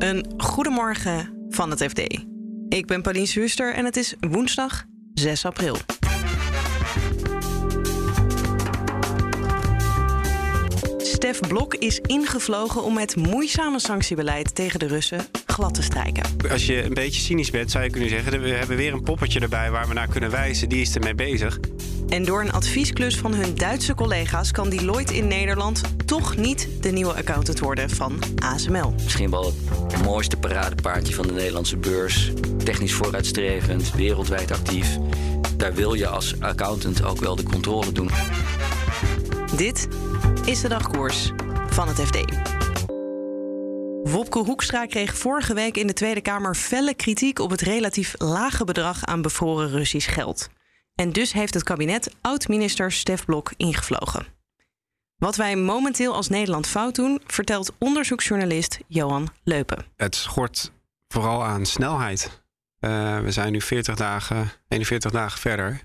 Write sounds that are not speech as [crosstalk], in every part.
Een goedemorgen van het FD. Ik ben Pauline Zuster en het is woensdag 6 april. Stef Blok is ingevlogen om het moeizame sanctiebeleid tegen de Russen glad te strijken. Als je een beetje cynisch bent, zou je kunnen zeggen: we hebben weer een poppetje erbij waar we naar kunnen wijzen. Die is ermee bezig. En door een adviesklus van hun Duitse collega's kan Deloitte in Nederland toch niet de nieuwe accountant worden van ASML. Misschien wel het mooiste paradepaardje van de Nederlandse beurs. Technisch vooruitstrevend, wereldwijd actief. Daar wil je als accountant ook wel de controle doen. Dit is de dagkoers van het FD. Wopke Hoekstra kreeg vorige week in de Tweede Kamer felle kritiek op het relatief lage bedrag aan bevroren Russisch geld. En dus heeft het kabinet oud-minister Stef Blok ingevlogen. Wat wij momenteel als Nederland fout doen, vertelt onderzoeksjournalist Johan Leupen. Het schort vooral aan snelheid. Uh, we zijn nu 40 dagen, 41 dagen verder.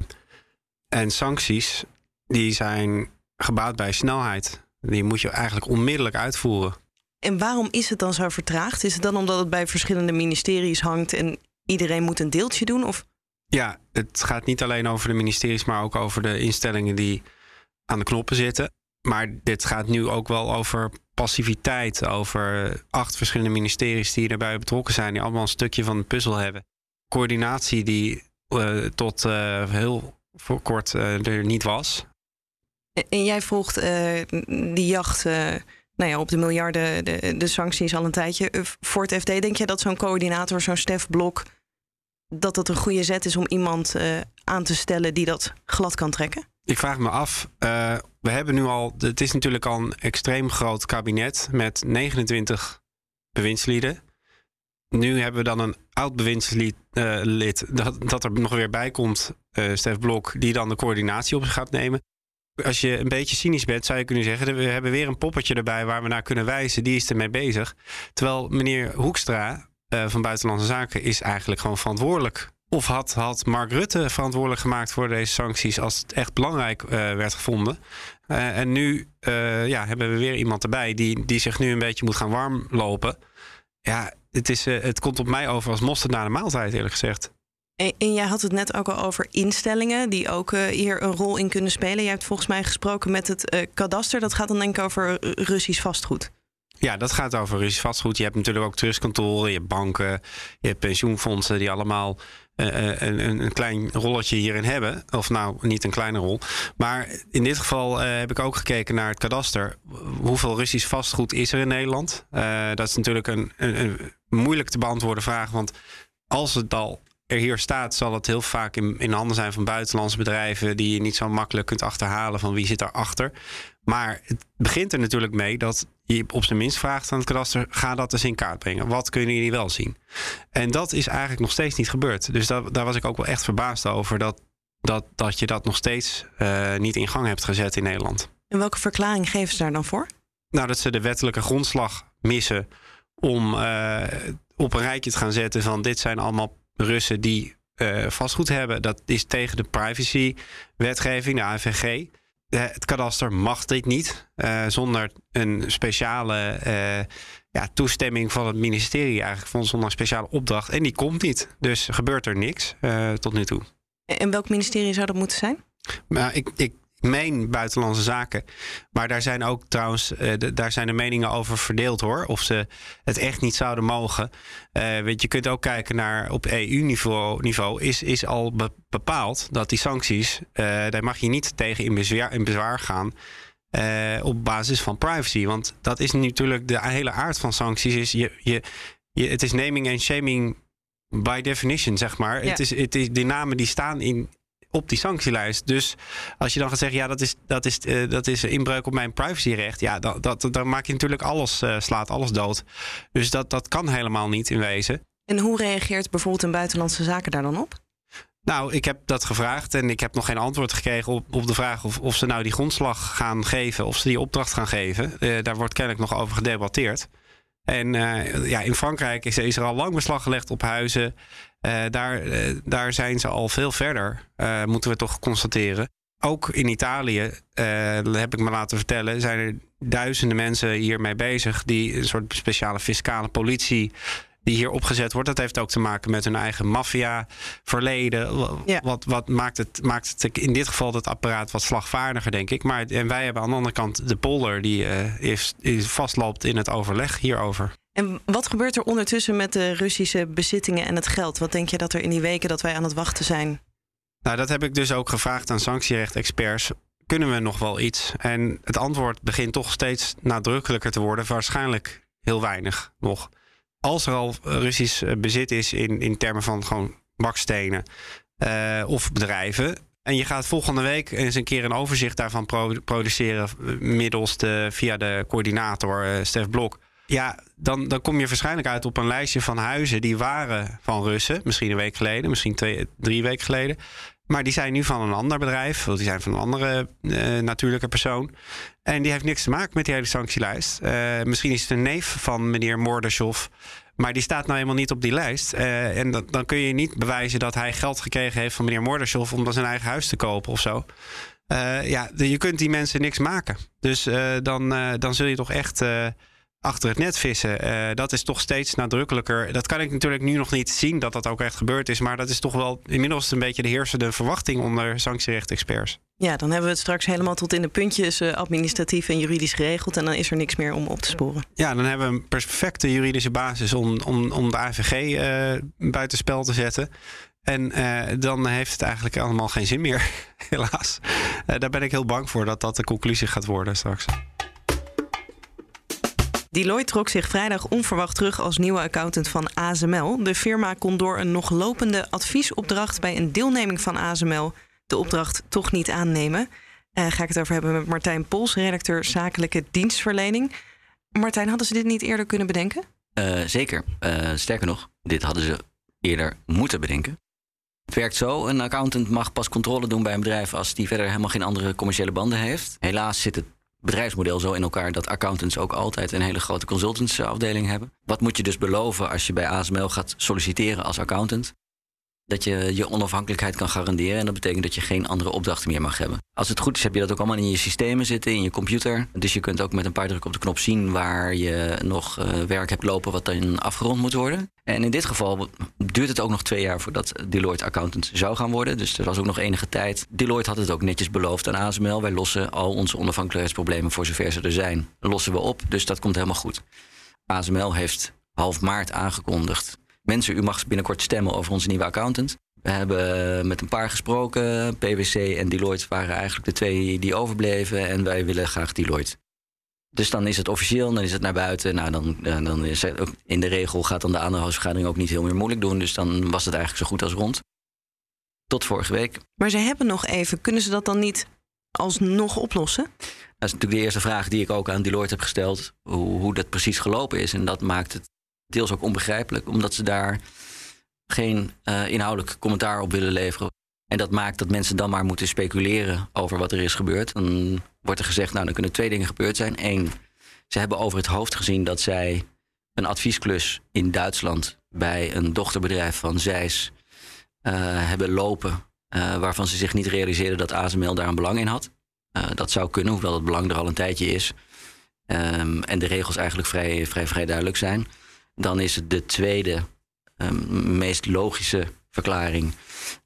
En sancties, die zijn gebaat bij snelheid. Die moet je eigenlijk onmiddellijk uitvoeren. En waarom is het dan zo vertraagd? Is het dan omdat het bij verschillende ministeries hangt en iedereen moet een deeltje doen? Of? Ja, het gaat niet alleen over de ministeries, maar ook over de instellingen die aan de knoppen zitten. Maar dit gaat nu ook wel over passiviteit, over acht verschillende ministeries die erbij betrokken zijn, die allemaal een stukje van de puzzel hebben. Coördinatie die uh, tot uh, heel voor kort uh, er niet was. En jij volgt die jacht nou ja, op de miljarden, de, de sancties al een tijdje. Voor het FD, denk je dat zo'n coördinator, zo'n Stef Blok, dat dat een goede zet is om iemand uh, aan te stellen die dat glad kan trekken? Ik vraag me af. Uh, we hebben nu al. Het is natuurlijk al een extreem groot kabinet met 29 bewindslieden. Nu hebben we dan een oud bewindslid uh, dat, dat er nog weer bij komt, Stef Blok, die dan de coördinatie op zich gaat nemen. Als je een beetje cynisch bent, zou je kunnen zeggen: we hebben weer een poppetje erbij waar we naar kunnen wijzen. Die is ermee bezig. Terwijl meneer Hoekstra, uh, van Buitenlandse Zaken is eigenlijk gewoon verantwoordelijk. Of had, had Mark Rutte verantwoordelijk gemaakt voor deze sancties als het echt belangrijk uh, werd gevonden. Uh, en nu ja, hebben we weer iemand erbij die, die zich nu een beetje moet gaan warm lopen. Ja, het, is, het komt op mij over als mosterd na de maaltijd, eerlijk gezegd. En, jij had het net ook al over instellingen die ook hier een rol in kunnen spelen. Jij hebt volgens mij gesproken met het kadaster. Dat gaat dan denk ik over Russisch vastgoed. Ja, dat gaat over Russisch vastgoed. Je hebt natuurlijk ook trustkantoren, je banken, je pensioenfondsen die allemaal uh, een, een, klein rolletje hierin hebben. Of nou, niet een kleine rol. Maar in dit geval heb ik ook gekeken naar het kadaster. Hoeveel Russisch vastgoed is er in Nederland? Dat is natuurlijk een, een, een, moeilijk te beantwoorden vraag. Want als het al er hier staat, zal het heel vaak in, in handen zijn van buitenlandse bedrijven die je niet zo makkelijk kunt achterhalen van wie zit daarachter. Maar het begint er natuurlijk mee dat je op zijn minst vraagt aan het kadaster: ga dat eens in kaart brengen. Wat kunnen jullie wel zien? En dat is eigenlijk nog steeds niet gebeurd. Dus dat, daar was ik ook wel echt verbaasd over dat, dat, dat je dat nog steeds uh, niet in gang hebt gezet in Nederland. En welke verklaring geven ze daar dan voor? Nou, dat ze de wettelijke grondslag missen om uh, op een rijtje te gaan zetten van dit zijn allemaal Russen die uh, vastgoed hebben. Dat is tegen de privacy-wetgeving, de AVG. Het kadaster mag dit niet uh, zonder een speciale ja, toestemming van het ministerie, eigenlijk van zonder een speciale opdracht. En die komt niet. Dus gebeurt er niks tot nu toe. En welk ministerie zou dat moeten zijn? Nou, ik, ik meen buitenlandse zaken. Maar daar zijn ook trouwens, uh, de, daar zijn de meningen over verdeeld hoor. Of ze het echt niet zouden mogen. Uh, weet, je kunt ook kijken naar op EU-niveau niveau is, is al be bepaald dat die sancties, uh, daar mag je niet tegen in bezwaar, in bezwaar gaan. op basis van privacy. Want dat is natuurlijk de hele aard van sancties. Is je, je, je, het is naming en shaming by definition, zeg maar. Ja. Het is, het is, de namen die staan in, op die sanctielijst. Dus als je dan gaat zeggen, ja, dat is, dat is, uh, dat is inbreuk op mijn privacyrecht. Ja, dat, dat, dan maak je natuurlijk alles, uh, slaat alles dood. Dus dat, dat kan helemaal niet in wezen. En hoe reageert bijvoorbeeld een buitenlandse zaken daar dan op? Nou, ik heb dat gevraagd en ik heb nog geen antwoord gekregen op, op de vraag of, of ze nou die grondslag gaan geven, of ze die opdracht gaan geven. Uh, daar wordt kennelijk nog over gedebatteerd. En uh, ja, in Frankrijk is, is, er al lang beslag gelegd op huizen. Uh, daar, uh, daar zijn ze al veel verder, moeten we toch constateren. Ook in Italië, heb ik me laten vertellen, zijn er duizenden mensen hiermee bezig. Die een soort speciale fiscale politie die hier opgezet wordt. Dat heeft ook te maken met hun eigen maffia-verleden. Ja. Wat, wat maakt, het, maakt het in dit geval het apparaat wat slagvaardiger, denk ik. Maar en wij hebben aan de andere kant de polder die eh, is, is vastloopt in het overleg hierover. En wat gebeurt er ondertussen met de Russische bezittingen en het geld? Wat denk je dat er in die weken dat wij aan het wachten zijn? Nou, dat heb ik dus ook gevraagd aan sanctierecht-experts. Kunnen we nog wel iets? En het antwoord begint toch steeds nadrukkelijker te worden. Waarschijnlijk heel weinig nog. Als er al Russisch eh, bezit is in, in termen van gewoon bakstenen uh, of bedrijven. En je gaat volgende week eens een keer een overzicht daarvan pro produceren eh, middels de, via de coördinator uh, Stef Blok. Ja, dan, dan kom je waarschijnlijk uit op een lijstje van huizen die waren van Russen. Misschien een week geleden, misschien twee, drie weken geleden. Maar die zijn nu van een ander bedrijf, die zijn van een andere uh, natuurlijke persoon. En die heeft niks te maken met die hele sanctielijst. Uh, misschien is het een neef van meneer Mordashov. Maar die staat nou helemaal niet op die lijst. Uh, en dan kun je niet bewijzen dat hij geld gekregen heeft van meneer Mordashov om dan zijn eigen huis te kopen of zo. ja, je kunt die mensen niks maken. Dus dan, dan zul je toch echt achter het net vissen. Uh, dat is toch steeds nadrukkelijker. Dat kan ik natuurlijk nu nog niet zien dat dat ook echt gebeurd is. Maar dat is toch wel inmiddels een beetje de heersende verwachting onder sanctierecht-experts. Ja, dan hebben we het straks helemaal tot in de puntjes uh, administratief en juridisch geregeld. En dan is er niks meer om op te sporen. Ja, dan hebben we een perfecte juridische basis om, om, om de AVG uh, buitenspel te zetten. En uh, dan heeft het eigenlijk allemaal geen zin meer, [laughs] helaas. Daar ben ik heel bang voor dat dat de conclusie gaat worden straks. Deloitte trok zich vrijdag onverwacht terug als nieuwe accountant van ASML. De firma kon door een nog lopende adviesopdracht bij een deelneming van ASML de opdracht toch niet aannemen. Uh, ga ik het over hebben met Martijn Pols, redacteur zakelijke dienstverlening. Martijn, hadden ze dit niet eerder kunnen bedenken? Uh, zeker. Uh, sterker nog, dit hadden ze eerder moeten bedenken. Het werkt zo: een accountant mag pas controle doen bij een bedrijf als die verder helemaal geen andere commerciële banden heeft. Helaas zit het bedrijfsmodel zo in elkaar dat accountants ook altijd een hele grote consultantsafdeling hebben. Wat moet je dus beloven als je bij ASML gaat solliciteren als accountant? Dat je je onafhankelijkheid kan garanderen. En dat betekent dat je geen andere opdrachten meer mag hebben. Als het goed is, heb je dat ook allemaal in je systemen zitten, in je computer. Dus je kunt ook met een paar drukken op de knop zien waar je nog uh, werk hebt lopen wat dan afgerond moet worden. En in dit geval duurt het ook nog twee jaar voordat Deloitte accountant zou gaan worden. Dus er was ook nog enige tijd. Deloitte had het ook netjes beloofd aan ASML. Wij lossen al onze onafhankelijkheidsproblemen voor zover ze er zijn. Lossen we op, dus dat komt helemaal goed. ASML heeft half maart aangekondigd Mensen, u mag binnenkort stemmen over onze nieuwe accountant. We hebben met een paar gesproken. PwC en Deloitte waren eigenlijk de twee die overbleven. En wij willen graag Deloitte. Dus dan is het officieel, dan is het naar buiten. Nou, dan, dan is het ook in de regel gaat dan de aandeelhoudersvergadering ook niet heel meer moeilijk doen. Dus dan was het eigenlijk zo goed als rond. Tot vorige week. Maar ze hebben nog even. Kunnen ze dat dan niet alsnog oplossen? Dat is natuurlijk de eerste vraag die ik ook aan Deloitte heb gesteld. Hoe, hoe dat precies gelopen is. En dat maakt het deels ook onbegrijpelijk, omdat ze daar geen uh, inhoudelijk commentaar op willen leveren. En dat maakt dat mensen dan maar moeten speculeren over wat er is gebeurd. Dan wordt er gezegd, nou, dan kunnen twee dingen gebeurd zijn. Eén, ze hebben over het hoofd gezien dat zij een adviesklus in Duitsland bij een dochterbedrijf van Zeiss uh, hebben lopen. Uh, waarvan ze zich niet realiseerden dat ASML daar een belang in had. dat zou kunnen, hoewel het belang er al een tijdje is. Um, en de regels eigenlijk vrij, vrij, vrij duidelijk zijn dan is het de tweede um, meest logische verklaring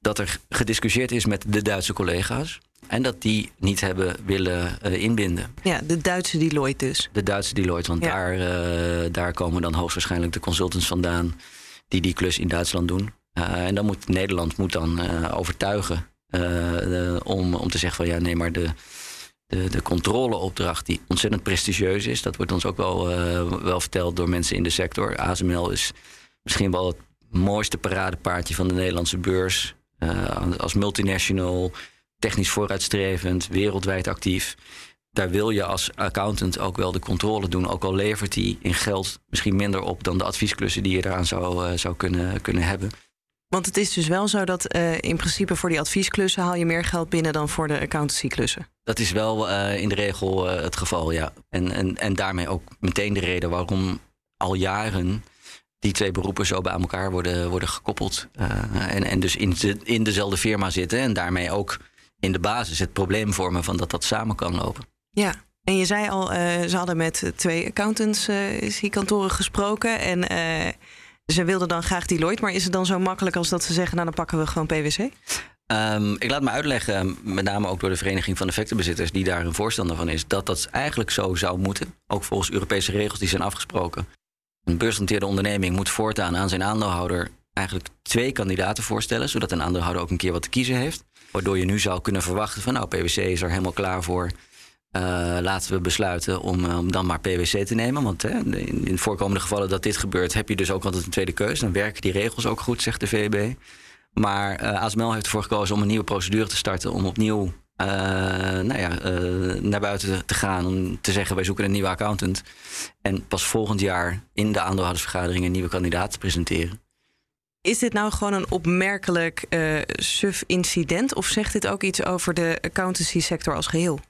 dat er gediscussieerd is met de Duitse collega's. En dat die niet hebben willen uh, inbinden. Ja, de Duitse Deloitte dus. De Duitse Deloitte, want ja. daar, uh, daar komen dan hoogstwaarschijnlijk de consultants vandaan die die klus in Duitsland doen. Uh, en dan moet Nederland moet dan overtuigen om, om te zeggen van ja, nee, maar de, de, de controleopdracht, die ontzettend prestigieus is. Dat wordt ons ook wel, uh, wel verteld door mensen in de sector. ASML is misschien wel het mooiste paradepaardje van de Nederlandse beurs. Uh, als multinational, technisch vooruitstrevend, wereldwijd actief. Daar wil je als accountant ook wel de controle doen. Ook al levert die in geld misschien minder op dan de adviesklussen die je eraan zou, uh, zou kunnen, kunnen hebben. Want het is dus wel zo dat uh, in principe voor die adviesklussen haal je meer geld binnen dan voor de accountancyklussen. Dat is wel uh, in de regel uh, het geval, ja. En, en, en daarmee ook meteen de reden waarom al jaren die twee beroepen zo bij elkaar worden, worden gekoppeld. en, en dus in, de, in dezelfde firma zitten en daarmee ook in de basis het probleem vormen van dat dat samen kan lopen. Ja, En je zei al, ze hadden met twee accountants kantoren gesproken. En ze wilden dan graag Deloitte. Maar is het dan zo makkelijk als dat ze zeggen, nou dan pakken we gewoon PwC? Um, ik laat me uitleggen, met name ook door de Vereniging van Effectenbezitters, die daar een voorstander van is, dat dat eigenlijk zo zou moeten. Ook volgens Europese regels die zijn afgesproken. Een beursgenoteerde onderneming moet voortaan aan zijn aandeelhouder eigenlijk twee kandidaten voorstellen, zodat een aandeelhouder ook een keer wat te kiezen heeft. Waardoor je nu zou kunnen verwachten van nou, PwC is er helemaal klaar voor. Uh, laten we besluiten om, om dan maar PwC te nemen. Want hè, in, voorkomende gevallen dat dit gebeurt, heb je dus ook altijd een tweede keuze. Dan werken die regels ook goed, zegt de VEB. Maar uh, ASML heeft ervoor gekozen om een nieuwe procedure te starten. Om opnieuw nou ja, naar buiten te gaan. Om te zeggen, wij zoeken een nieuwe accountant. En pas volgend jaar in de aandeelhoudersvergadering een nieuwe kandidaat te presenteren. Is dit nou gewoon een opmerkelijk suf incident? Of zegt dit ook iets over de accountancy sector als geheel?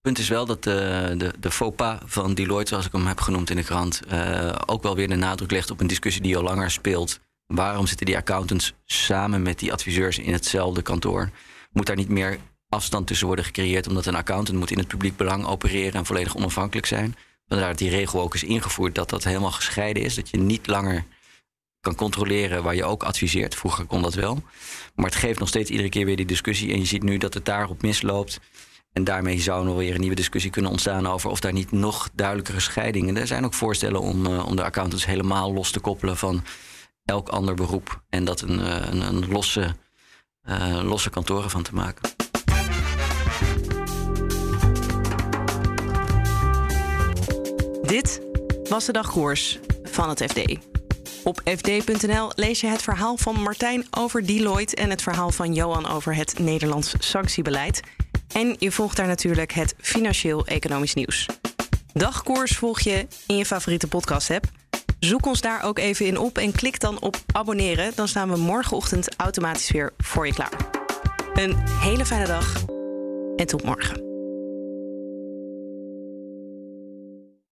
Punt is wel dat de, de, de faux pas van Deloitte, zoals ik hem heb genoemd in de krant, uh, ook wel weer de nadruk legt op een discussie die al langer speelt. Waarom zitten die accountants samen met die adviseurs in hetzelfde kantoor? Moet daar niet meer afstand tussen worden gecreëerd, omdat een accountant moet in het publiek belang opereren en volledig onafhankelijk zijn? Vandaar dat die regel ook is ingevoerd dat dat helemaal gescheiden is. Dat je niet langer kan controleren waar je ook adviseert. Vroeger kon dat wel. Maar het geeft nog steeds iedere keer weer die discussie. En je ziet nu dat het daarop misloopt. En daarmee zou nog weer een nieuwe discussie kunnen ontstaan over of daar niet nog duidelijkere scheidingen. Er zijn ook voorstellen om, om de accountants helemaal los te koppelen van elk ander beroep. En dat een, een, een losse, uh, losse kantoren van te maken. Dit was de dagkoers van het FD. Op fd.nl lees je het verhaal van Martijn over Deloitte en het verhaal van Johan over het Nederlands sanctiebeleid. En je volgt daar natuurlijk het financieel-economisch nieuws. Dagkoers volg je in je favoriete podcast-app. Zoek ons daar ook even in op en klik dan op abonneren. Dan staan we morgenochtend automatisch weer voor je klaar. Een hele fijne dag en tot morgen.